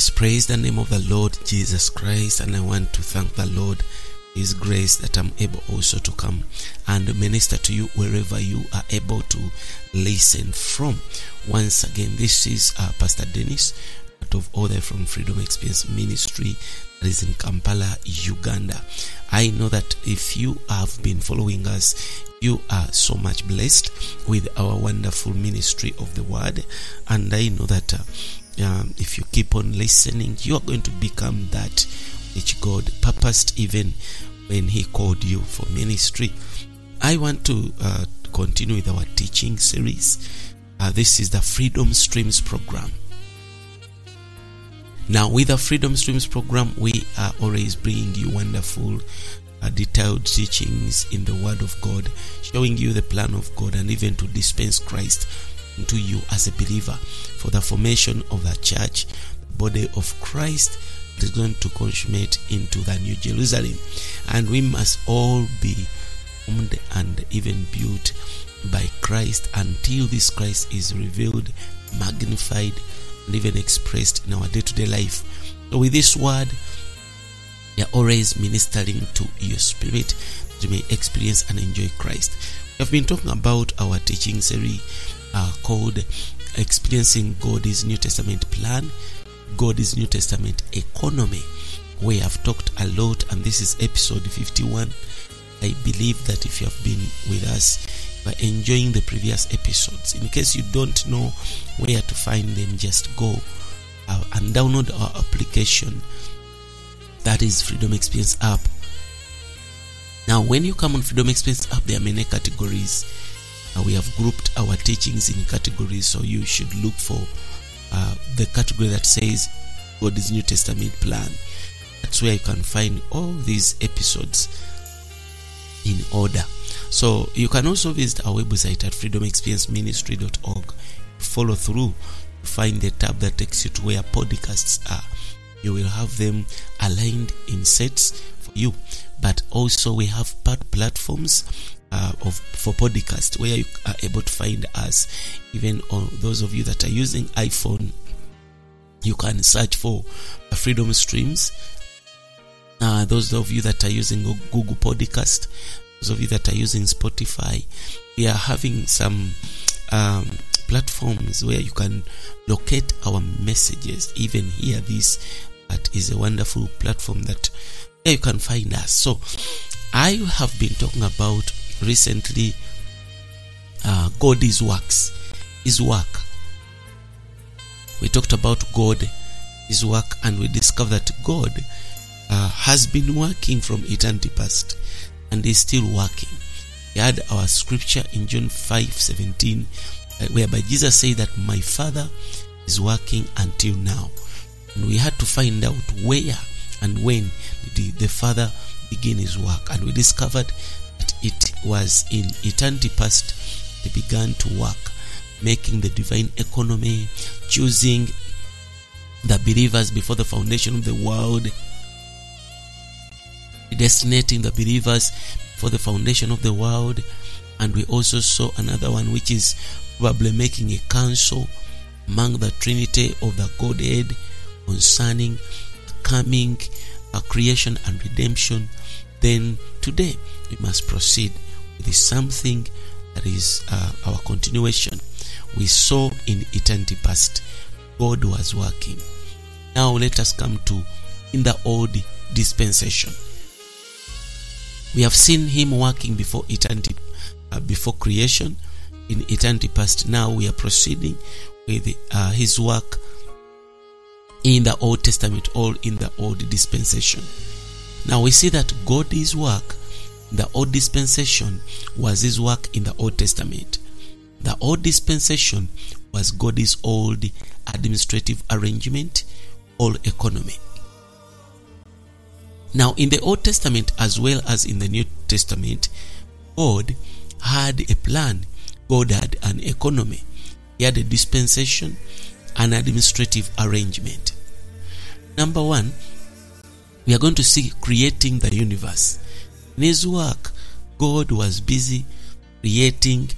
Yes, praise the name of the Lord Jesus Christ, and I want to thank the Lord his grace that I'm able also to come and minister to you wherever you are able to listen from. Once again, this is uh, Pastor Dennis, of Order from Freedom Experience Ministry that is in Kampala, Uganda. I know that if you have been following us, you are so much blessed with our wonderful ministry of the Word, and I know that. Uh, um, if you keep on listening, you are going to become that which God purposed even when He called you for ministry. I want to uh, continue with our teaching series. Uh, this is the Freedom Streams program. Now, with the Freedom Streams program, we are always bringing you wonderful, uh, detailed teachings in the Word of God, showing you the plan of God, and even to dispense Christ to you as a believer for the formation of the church, body of Christ is going to consummate into the New Jerusalem. And we must all be formed and even built by Christ until this Christ is revealed, magnified, and even expressed in our day to day life. So, with this word, we are always ministering to your spirit you may experience and enjoy Christ. We have been talking about our teaching series called Experiencing God's New Testament Plan, God's New Testament Economy. We have talked a lot, and this is episode 51. I believe that if you have been with us, by enjoying the previous episodes. In case you don't know where to find them, just go uh, and download our application. That is Freedom Experience app. Now, when you come on Freedom Experience app, there are many categories uh, we have grouped our teachings in categories, so you should look for uh, the category that says God's New Testament plan. That's where you can find all these episodes in order. So you can also visit our website at freedomexperienceministry.org. Follow through, find the tab that takes you to where podcasts are. You will have them aligned in sets for you. But also we have part platforms uh, of for podcast where you are able to find us even on those of you that are using iphone you can search for freedom streams. Uh, those of you that are using google podcast those of you that are using spotify we are having some um, platforms where you can locate our messages even here. This that is a wonderful platform that you can find us. So i have been talking about recently uh, God is works, His work. We talked about God, His work, and we discovered that God uh, has been working from eternity past and is still working. We had our scripture in John 5 17, uh, whereby Jesus said that my Father is working until now. And we had to find out where and when did the Father begin his work. And we discovered it was in eternity past they began to work, making the divine economy, choosing the believers before the foundation of the world, destinating the believers for the foundation of the world. And we also saw another one, which is probably making a council among the Trinity of the Godhead concerning coming, a creation and redemption. Then today we must proceed with something that is uh, our continuation. We saw in eternity past God was working. Now let us come to in the old dispensation. We have seen him working before eternity, uh, before creation, in eternity past. Now we are proceeding with uh, his work in the Old Testament, all in the old dispensation. Now we see that God's work the old dispensation was his work in the Old Testament. The old dispensation was God's old administrative arrangement, all economy. Now, in the Old Testament as well as in the New Testament, God had a plan, God had an economy, He had a dispensation, an administrative arrangement. Number one, we are going to see creating the universe. In his work, God was busy creating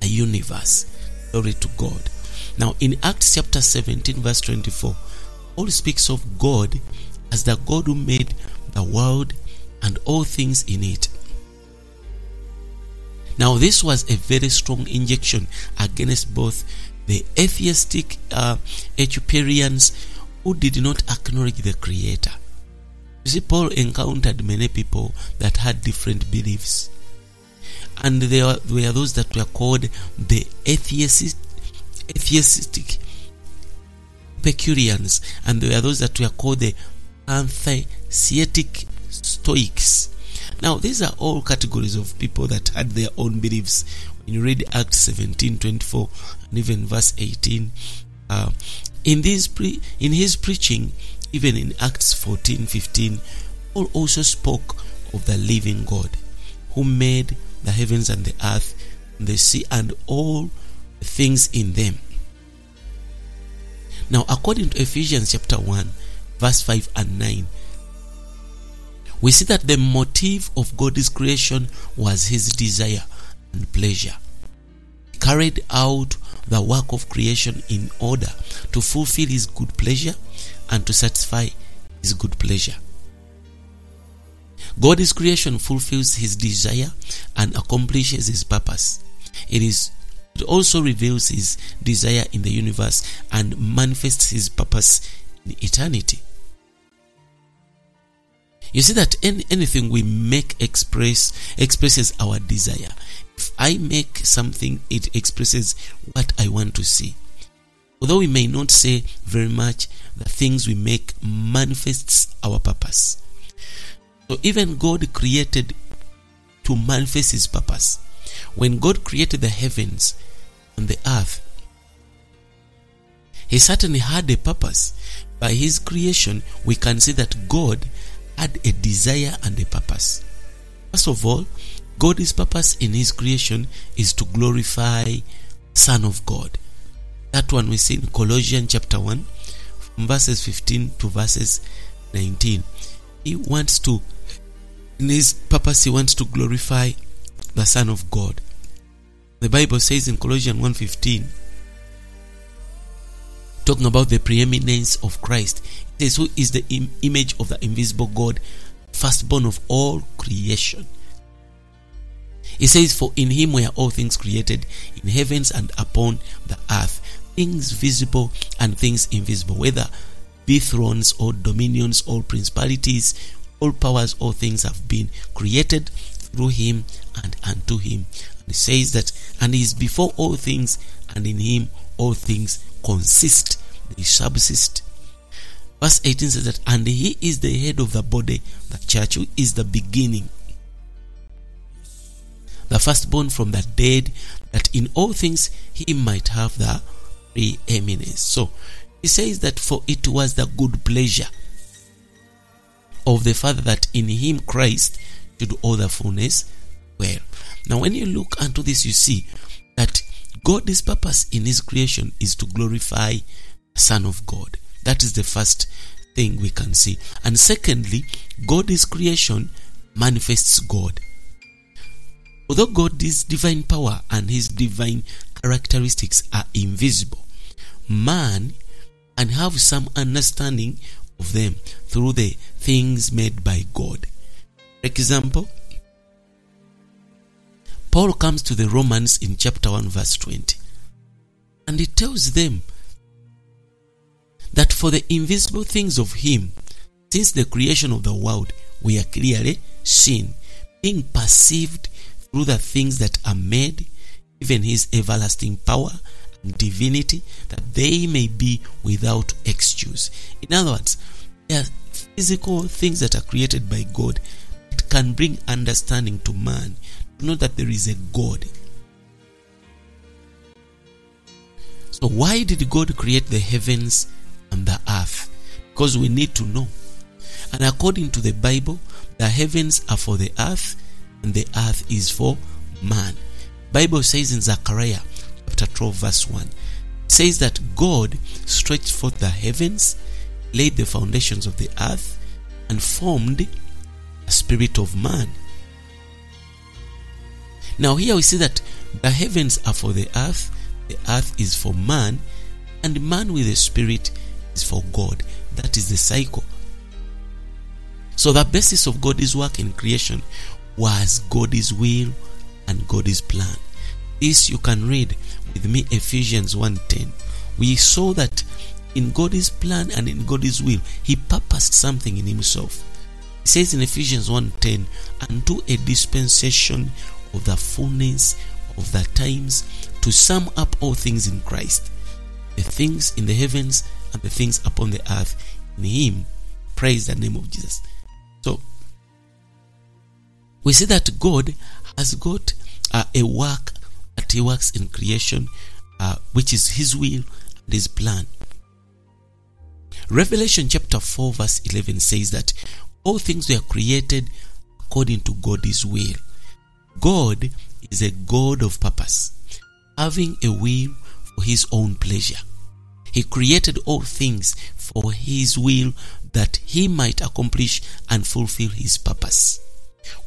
a universe. Glory to God. Now, in Acts chapter 17, verse 24, Paul speaks of God as the God who made the world and all things in it. Now, this was a very strong injection against both the atheistic uh, who did not acknowledge the Creator. You see, Paul encountered many people that had different beliefs. And there were those that were called the atheist, atheistic Epicureans, and there were those that were called the pantheistic Stoics. Now, these are all categories of people that had their own beliefs. When you read Acts 17 24 and even verse 18, uh, in, this pre- in his preaching, even in Acts 14 15, Paul also spoke of the living God who made the heavens and the earth, the sea, and all things in them. Now, according to Ephesians chapter 1, verse 5 and 9, we see that the motive of God's creation was his desire and pleasure. He carried out the work of creation in order to fulfill his good pleasure and to satisfy his good pleasure. God's creation fulfills his desire and accomplishes his purpose. It is it also reveals his desire in the universe and manifests his purpose in eternity. You see that any, anything we make express expresses our desire. If I make something, it expresses what I want to see. Although we may not say very much, the things we make manifests our purpose. So even God created to manifest his purpose. When God created the heavens and the earth, he certainly had a purpose. By his creation, we can see that God had a desire and a purpose. First of all, God's purpose in his creation is to glorify Son of God. That one we see in Colossians chapter 1, from verses 15 to verses 19. He wants to, in his purpose, he wants to glorify the Son of God. The Bible says in Colossians 1:15, talking about the preeminence of Christ, it says, Who is the Im- image of the invisible God, firstborn of all creation? It says, For in him were all things created, in heavens and upon the earth, things visible and things invisible, whether be thrones or dominions or principalities, all powers, all things have been created through him and unto him. And it says that, and he is before all things, and in him all things consist, they subsist. Verse 18 says that, and he is the head of the body, the church, who is the beginning, the firstborn from the dead, that in all things he might have the preeminence. So he says that for it was the good pleasure of the Father that in him Christ should all the fullness well. Now, when you look unto this, you see that God's purpose in his creation is to glorify the Son of God. That is the first thing we can see. And secondly, God's creation manifests God. Although God's divine power and his divine characteristics are invisible, man and have some understanding of them through the things made by God. For example, Paul comes to the Romans in chapter 1, verse 20, and he tells them that for the invisible things of Him, since the creation of the world, we are clearly seen, being perceived through the things that are made, even His everlasting power divinity, that they may be without excuse. In other words, there are physical things that are created by God that can bring understanding to man to know that there is a God. So, why did God create the heavens and the earth? Because we need to know. And according to the Bible, the heavens are for the earth and the earth is for man. Bible says in Zechariah chapter 12 verse 1 says that God stretched forth the heavens, laid the foundations of the earth and formed a spirit of man. Now here we see that the heavens are for the earth, the earth is for man, and man with the spirit is for God. That is the cycle. So the basis of God's work in creation was God's will and God's plan. This you can read with me Ephesians 1:10. We saw that in God's plan and in God's will, He purposed something in Himself. He says in Ephesians 1:10, unto a dispensation of the fullness of the times to sum up all things in Christ, the things in the heavens and the things upon the earth. In Him, praise the name of Jesus. So we see that God has got uh, a work that He works in creation, uh, which is His will and His plan. Revelation chapter 4, verse 11 says that all things were created according to God's will. God is a God of purpose, having a will for His own pleasure. He created all things for His will that He might accomplish and fulfill His purpose.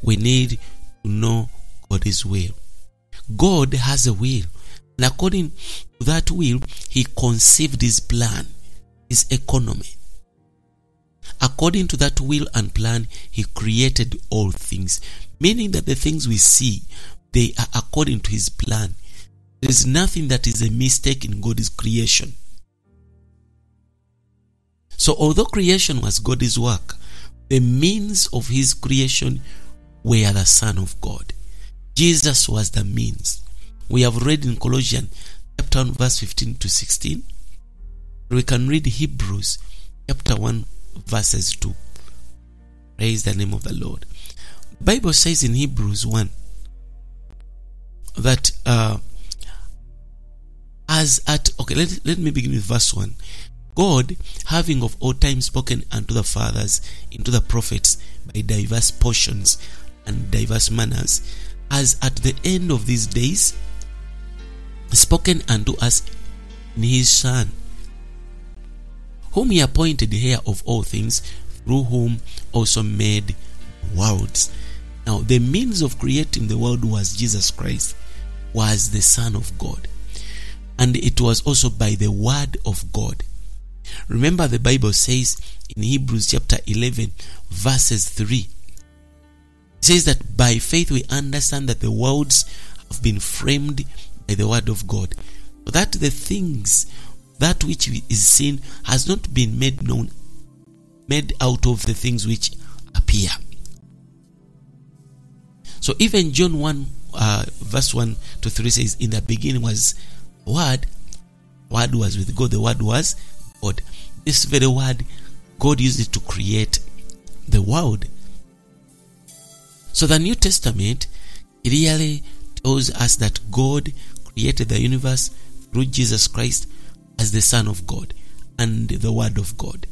We need to know God's will. God has a will, and according to that will, He conceived His plan, His economy. According to that will and plan, He created all things, meaning that the things we see, they are according to His plan. There is nothing that is a mistake in God's creation. So, although creation was God's work, the means of His creation were the Son of God. Jesus was the means. We have read in Colossians chapter 1, verse 15 to 16. We can read Hebrews chapter 1, verses 2. Praise the name of the Lord. Bible says in Hebrews 1 that uh, as at okay let, let me begin with verse 1 God having of all time spoken unto the fathers into the prophets by diverse portions and diverse manners as at the end of these days spoken unto us in his son whom he appointed heir of all things through whom also made worlds. Now the means of creating the world was jesus christ was the son of god. And it was also by the word of god. Remember the bible says in hebrews chapter 11 verses 3 it says that by faith we understand that the worlds have been framed by the word of god. That the things that which is seen has not been made known made out of the things which appear. So even john 1 uh, verse 1 to 3 says in the beginning was word word was with god the word was god. This very word god used it to create the world so the new testament clearly tells us that god created the universe through jesus christ as the son of god and the word of god.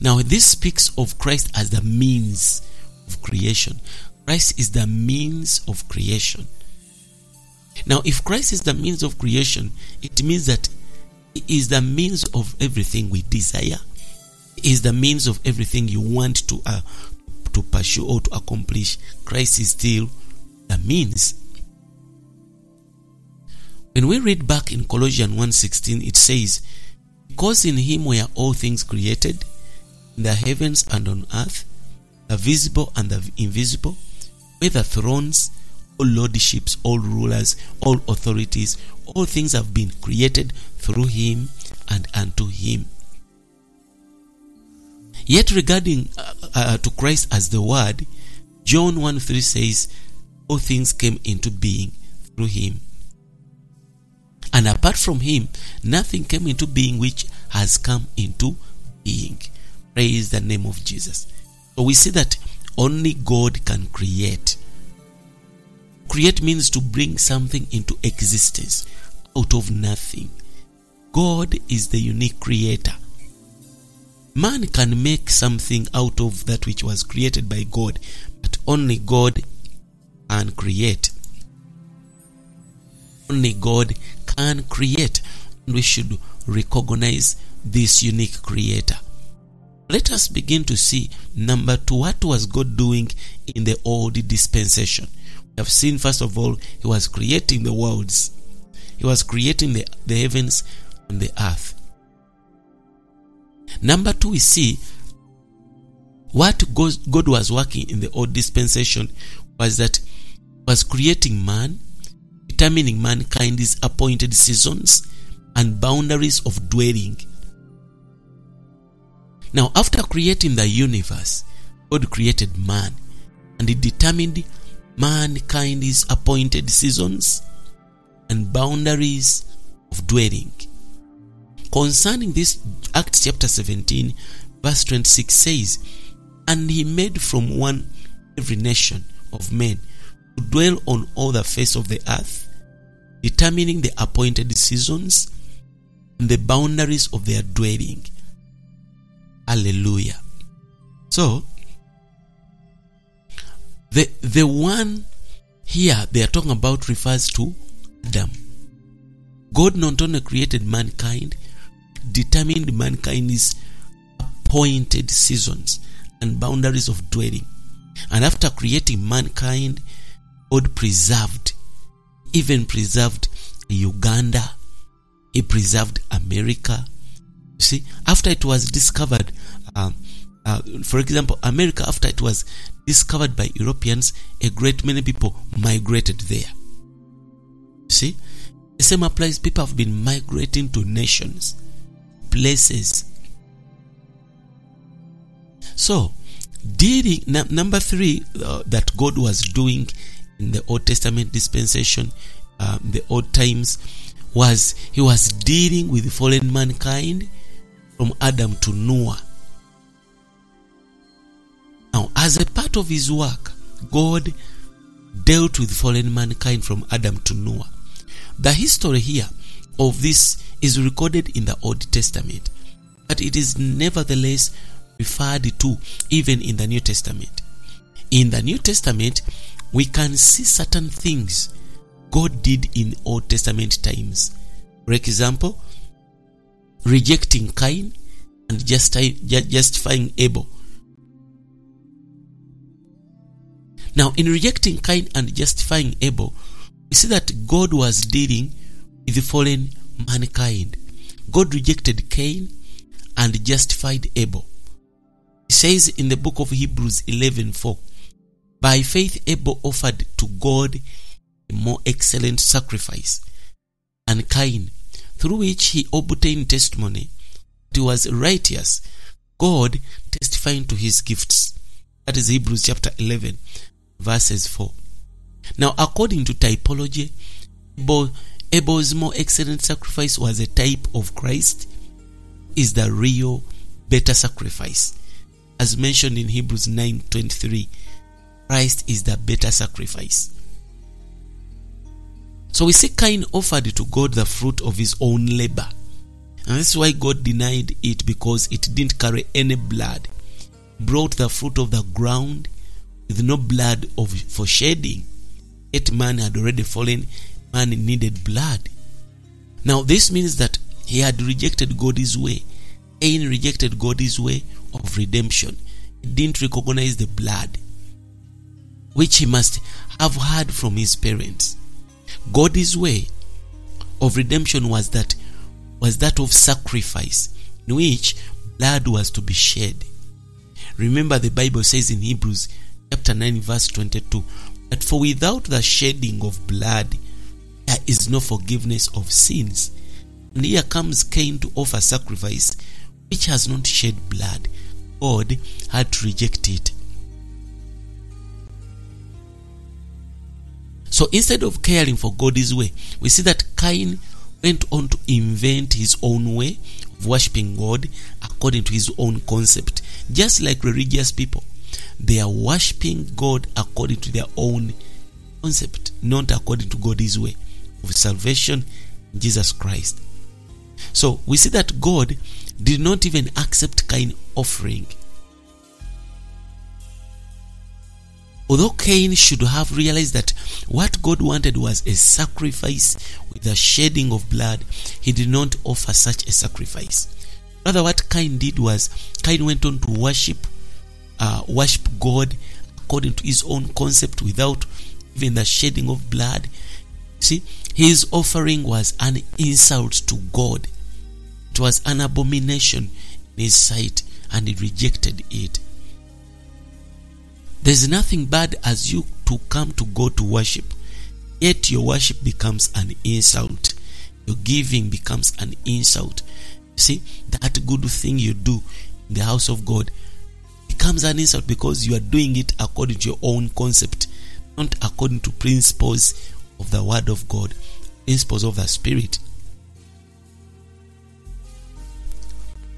Now this speaks of christ as the means of creation. Christ is the means of creation. Now, if Christ is the means of creation, it means that He is the means of everything we desire. He is the means of everything you want to uh, to pursue or to accomplish. Christ is still the means. When we read back in Colossians 1:16, it says, "Because in Him were all things created, in the heavens and on earth, the visible and the invisible, whether thrones." all lordships, all rulers, all authorities, all things have been created through him and unto him. Yet regarding uh, uh, to Christ as the Word, John 1 3 says, All things came into being through him. And apart from him, nothing came into being which has come into being. Praise the name of Jesus. So we see that only God can create. Create means to bring something into existence out of nothing. God is the unique creator. Man can make something out of that which was created by God, but only God can create. Only God can create, and we should recognize this unique creator. Let us begin to see number two what was God doing in the old dispensation We have seen first of all he was creating the worlds he was creating the, the heavens and the earth Number two, we see what God was working in the old dispensation was that was creating man, determining mankind's appointed seasons and boundaries of dwelling. Now, after creating the universe, God created man and he determined mankind's appointed seasons and boundaries of dwelling. Concerning this, Acts chapter 17, verse 26 says, And he made from one every nation of men to dwell on all the face of the earth, determining the appointed seasons and the boundaries of their dwelling. Hallelujah. So, the, the one here they are talking about refers to Adam. God not only created mankind, determined mankind's appointed seasons and boundaries of dwelling. And after creating mankind, God preserved, even preserved Uganda, He preserved America. You see, after it was discovered, uh, uh, for example, America, after it was discovered by Europeans, a great many people migrated there. You see, the same applies. People have been migrating to nations, places. So, dealing number three uh, that God was doing in the Old Testament dispensation, um, the old times, was He was dealing with fallen mankind from Adam to Noah. Now, as a part of His work, God dealt with fallen mankind from Adam to Noah. The history here of this is recorded in the Old Testament, but it is nevertheless referred to even in the New Testament. In the New Testament, we can see certain things God did in Old Testament times. For example, rejecting Cain and justifying Abel. Now, in rejecting Cain and justifying Abel, we see that God was dealing with the fallen mankind. God rejected Cain and justified Abel. He says in the book of Hebrews 11:4, by faith Abel offered to God a more excellent sacrifice, and Cain, through which he obtained testimony that he was righteous, God testifying to his gifts. That is Hebrews chapter 11, verses 4. Now, according to typology, Abel, Abel's more excellent sacrifice was a type of Christ, is the real better sacrifice. As mentioned in Hebrews 9:23, Christ is the better sacrifice. So we see Cain offered to God the fruit of his own labor. And this is why God denied it because it didn't carry any blood. He brought the fruit of the ground with no blood of, for shedding. Yet man had already fallen, man needed blood. Now this means that he had rejected God's way. Cain rejected God's way of redemption. He didn't recognize the blood which he must have heard from his parents. God's way of redemption was that was that of sacrifice in which blood was to be shed. Remember the Bible says in Hebrews chapter 9 verse 22 that for without the shedding of blood is no forgiveness of sins. And here comes Cain to offer sacrifice which has not shed blood. God had to reject it. So instead of caring for God's way, we see that Cain went on to invent his own way of worshipping God according to his own concept. Just like religious people, they are worshipping God according to their own concept, not according to God's way of salvation in Jesus Christ. So we see that God did not even accept Cain offering. Although Cain should have realized that what God wanted was a sacrifice with the shedding of blood, he did not offer such a sacrifice. Rather, what Cain did was Cain went on to worship, uh, worship God according to his own concept without even the shedding of blood. See, his offering was an insult to God. It was an abomination in his sight and he rejected it. There's nothing bad as you to come to God to worship, yet your worship becomes an insult. Your giving becomes an insult. See, that good thing you do in the house of God becomes an insult because you are doing it according to your own concept, not according to principles of the Word of God, principles of the Spirit.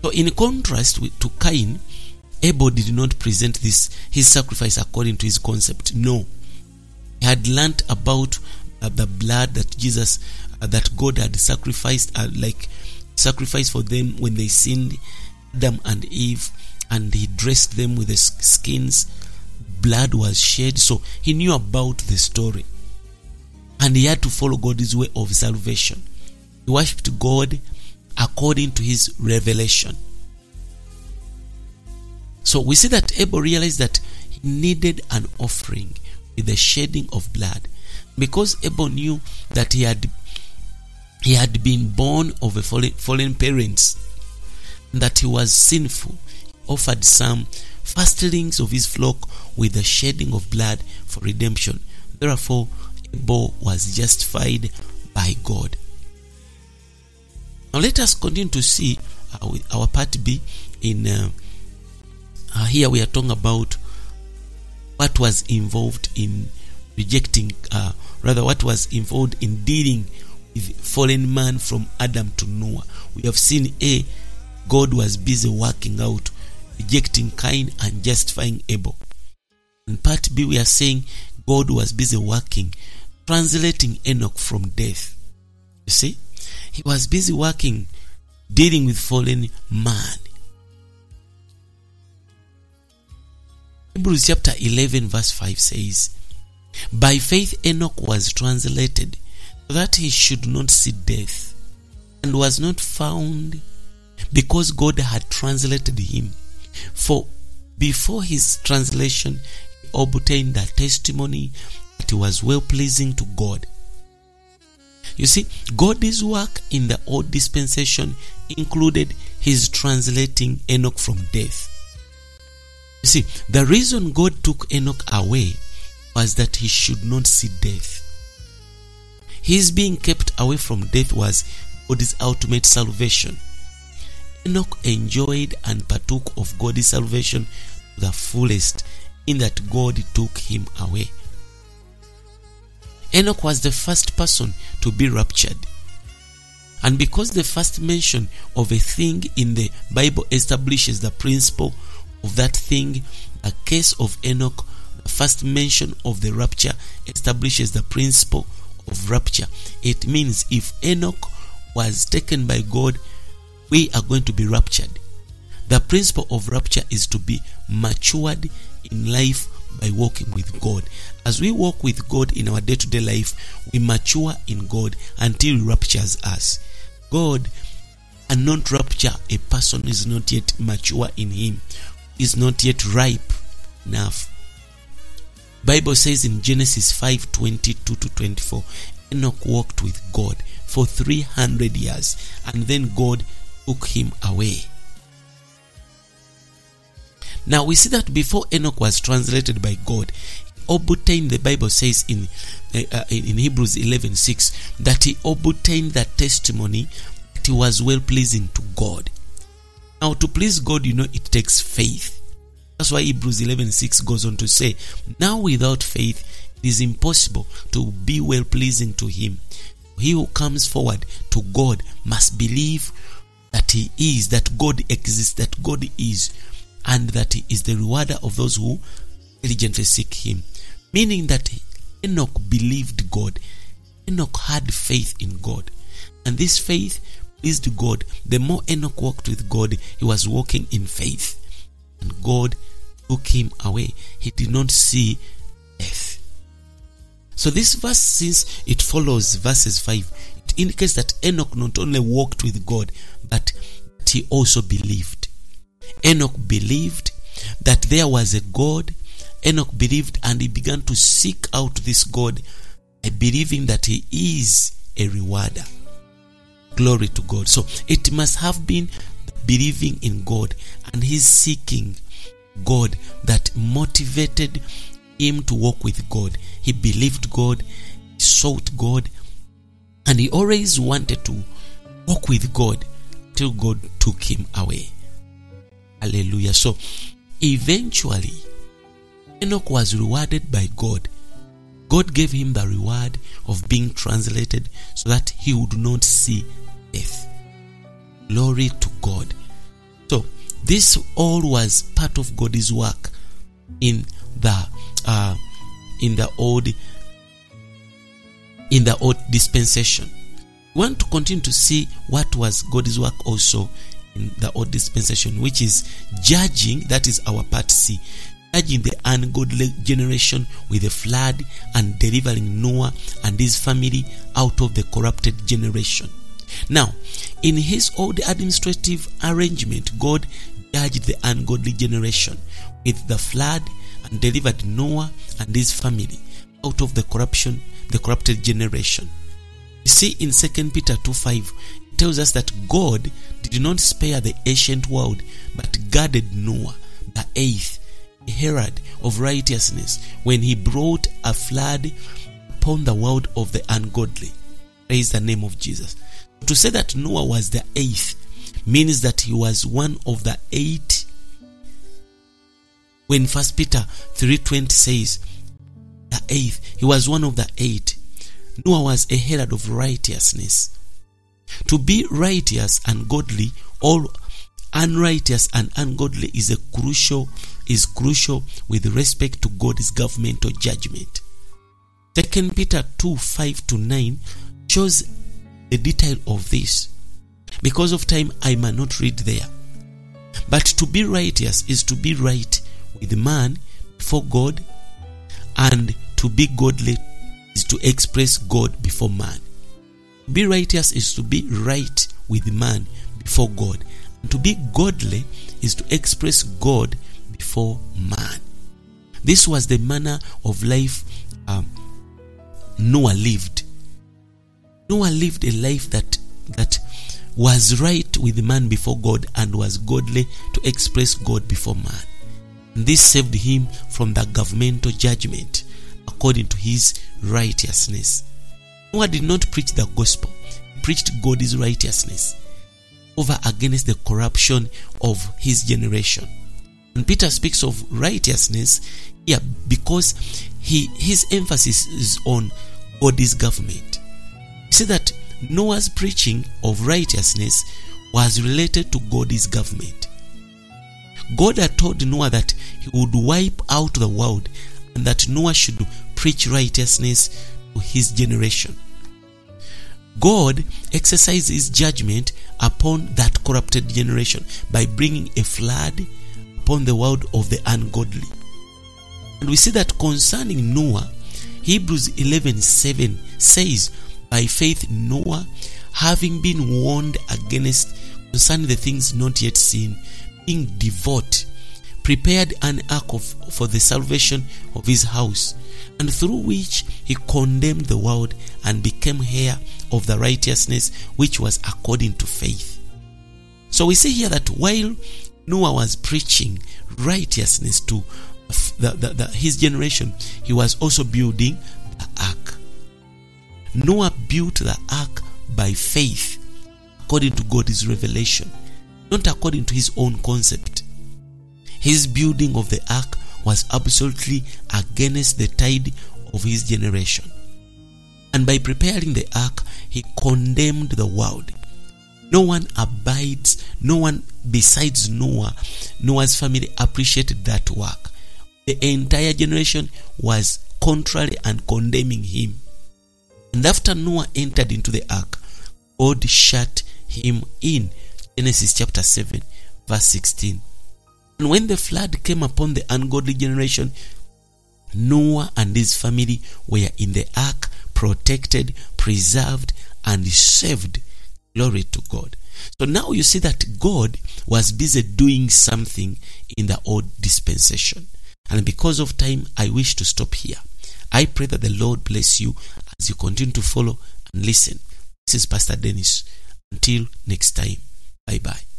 So, in contrast to Cain, Abel did not present this his sacrifice according to his concept. No, he had learnt about uh, the blood that Jesus, uh, that God had sacrificed, uh, like sacrificed for them when they sinned, Adam and Eve, and he dressed them with the skins. Blood was shed, so he knew about the story, and he had to follow God's way of salvation. He worshipped God according to his revelation. So we see that Abel realized that he needed an offering with the shedding of blood. Because Abel knew that he had he had been born of a fallen, fallen parents, that he was sinful, he offered some firstlings of his flock with the shedding of blood for redemption. Therefore, Abel was justified by God. Now let us continue to see our, our part B in uh, uh, here we are talking about what was involved in rejecting, uh, rather, what was involved in dealing with fallen man from Adam to Noah. We have seen A, God was busy working out, rejecting Cain and justifying Abel. In part B, we are saying God was busy working, translating Enoch from death. You see, he was busy working, dealing with fallen man. Hebrews chapter 11, verse 5 says, By faith Enoch was translated that he should not see death, and was not found because God had translated him. For before his translation, he obtained the testimony he was well pleasing to God. You see, God's work in the old dispensation included his translating Enoch from death. You see, the reason God took Enoch away was that he should not see death. His being kept away from death was God's ultimate salvation. Enoch enjoyed and partook of God's salvation to the fullest in that God took him away. Enoch was the first person to be raptured. And because the first mention of a thing in the Bible establishes the principle of that thing, a case of Enoch, the first mention of the rapture establishes the principle of rapture. It means if Enoch was taken by God, we are going to be raptured. The principle of rapture is to be matured in life by walking with God. As we walk with God in our day to day life, we mature in God until He raptures us. God cannot rapture a person is not yet mature in Him, is not yet ripe enough. Bible says in Genesis 5 22 to 24, Enoch walked with God for 300 years and then God took him away. Now we see that before Enoch was translated by God, obtained, the Bible says in, uh, in Hebrews 11 6, that he obtained that testimony that he was well pleasing to God. Now, to please God, you know, it takes faith. That's why Hebrews 11 6 goes on to say, Now without faith, it is impossible to be well pleasing to Him. He who comes forward to God must believe that He is, that God exists, that God is, and that He is the rewarder of those who diligently seek Him. Meaning that Enoch believed God, Enoch had faith in God, and this faith pleased God. The more Enoch walked with God, he was walking in faith, and God took him away. He did not see death. So, this verse, since it follows verses 5, it indicates that Enoch not only walked with God, but he also believed. Enoch believed that there was a God. Enoch believed and he began to seek out this God by believing that he is a rewarder. Glory to God. So it must have been believing in God and his seeking God that motivated him to walk with God. He believed God, he sought God, and he always wanted to walk with God till God took him away. Hallelujah. So eventually, Enoch was rewarded by God. God gave him the reward of being translated so that he would not see death. Glory to God. So, this all was part of God's work in the uh, in the old in the old dispensation. We want to continue to see what was God's work also in the old dispensation, which is judging, that is our part C, judging the ungodly generation with a flood and delivering Noah and his family out of the corrupted generation. Now, in his old administrative arrangement, God judged the ungodly generation with the flood and delivered Noah and his family out of the corruption, the corrupted generation. You see in 2 Peter 2 5, it tells us that God did not spare the ancient world, but guarded Noah, the eighth, herald of righteousness, when he brought a flood upon the world of the ungodly. Praise the name of Jesus. To say that Noah was the eighth means that he was one of the eight. When First Peter 3:20 says the eighth, he was one of the eight. Noah was a herald of righteousness. To be righteous and godly, or unrighteous and ungodly is a crucial is crucial with respect to God's governmental judgment. Second Peter 2 5 to 9 shows the detail of this. Because of time, I may not read there. But to be righteous is to be right with man before God, and to be godly is to express God before man. To be righteous is to be right with man before God, and to be godly is to express God before man. This was the manner of life um, Noah lived. Noah lived a life that that was right with man before God and was godly to express God before man. This saved him from the governmental judgment according to his righteousness. Noah did not preach the gospel, he preached God's righteousness over against the corruption of his generation. And Peter speaks of righteousness here because he his emphasis is on God's government. See that Noah's preaching of righteousness was related to God's government. God had told Noah that he would wipe out the world and that Noah should preach righteousness to his generation. God exercised his judgment upon that corrupted generation by bringing a flood upon the world of the ungodly. And we see that concerning Noah, Hebrews 11:7 says, By faith Noah, having been warned against concerning the things not yet seen, being devout, prepared an ark of, for the salvation of his house, and through which he condemned the world and became heir of the righteousness which was according to faith. So we see here that while Noah was preaching righteousness to the, the, the, his generation, he was also building the ark. Noah built the ark by faith according to God's revelation, not according to his own concept. His building of the ark was absolutely against the tide of his generation. And by preparing the ark, he condemned the world. No one abides, no one besides Noah, Noah's family appreciated that work. The entire generation was contrary and condemning him. And after Noah entered into the ark, God shut him in. Genesis chapter 7, verse 16. And when the flood came upon the ungodly generation, Noah and his family were in the ark, protected, preserved, and saved. Glory to God. So now you see that God was busy doing something in the old dispensation. And because of time, I wish to stop here. I pray that the Lord bless you as you continue to follow and listen. This is Pastor Dennis. Until next time, bye bye.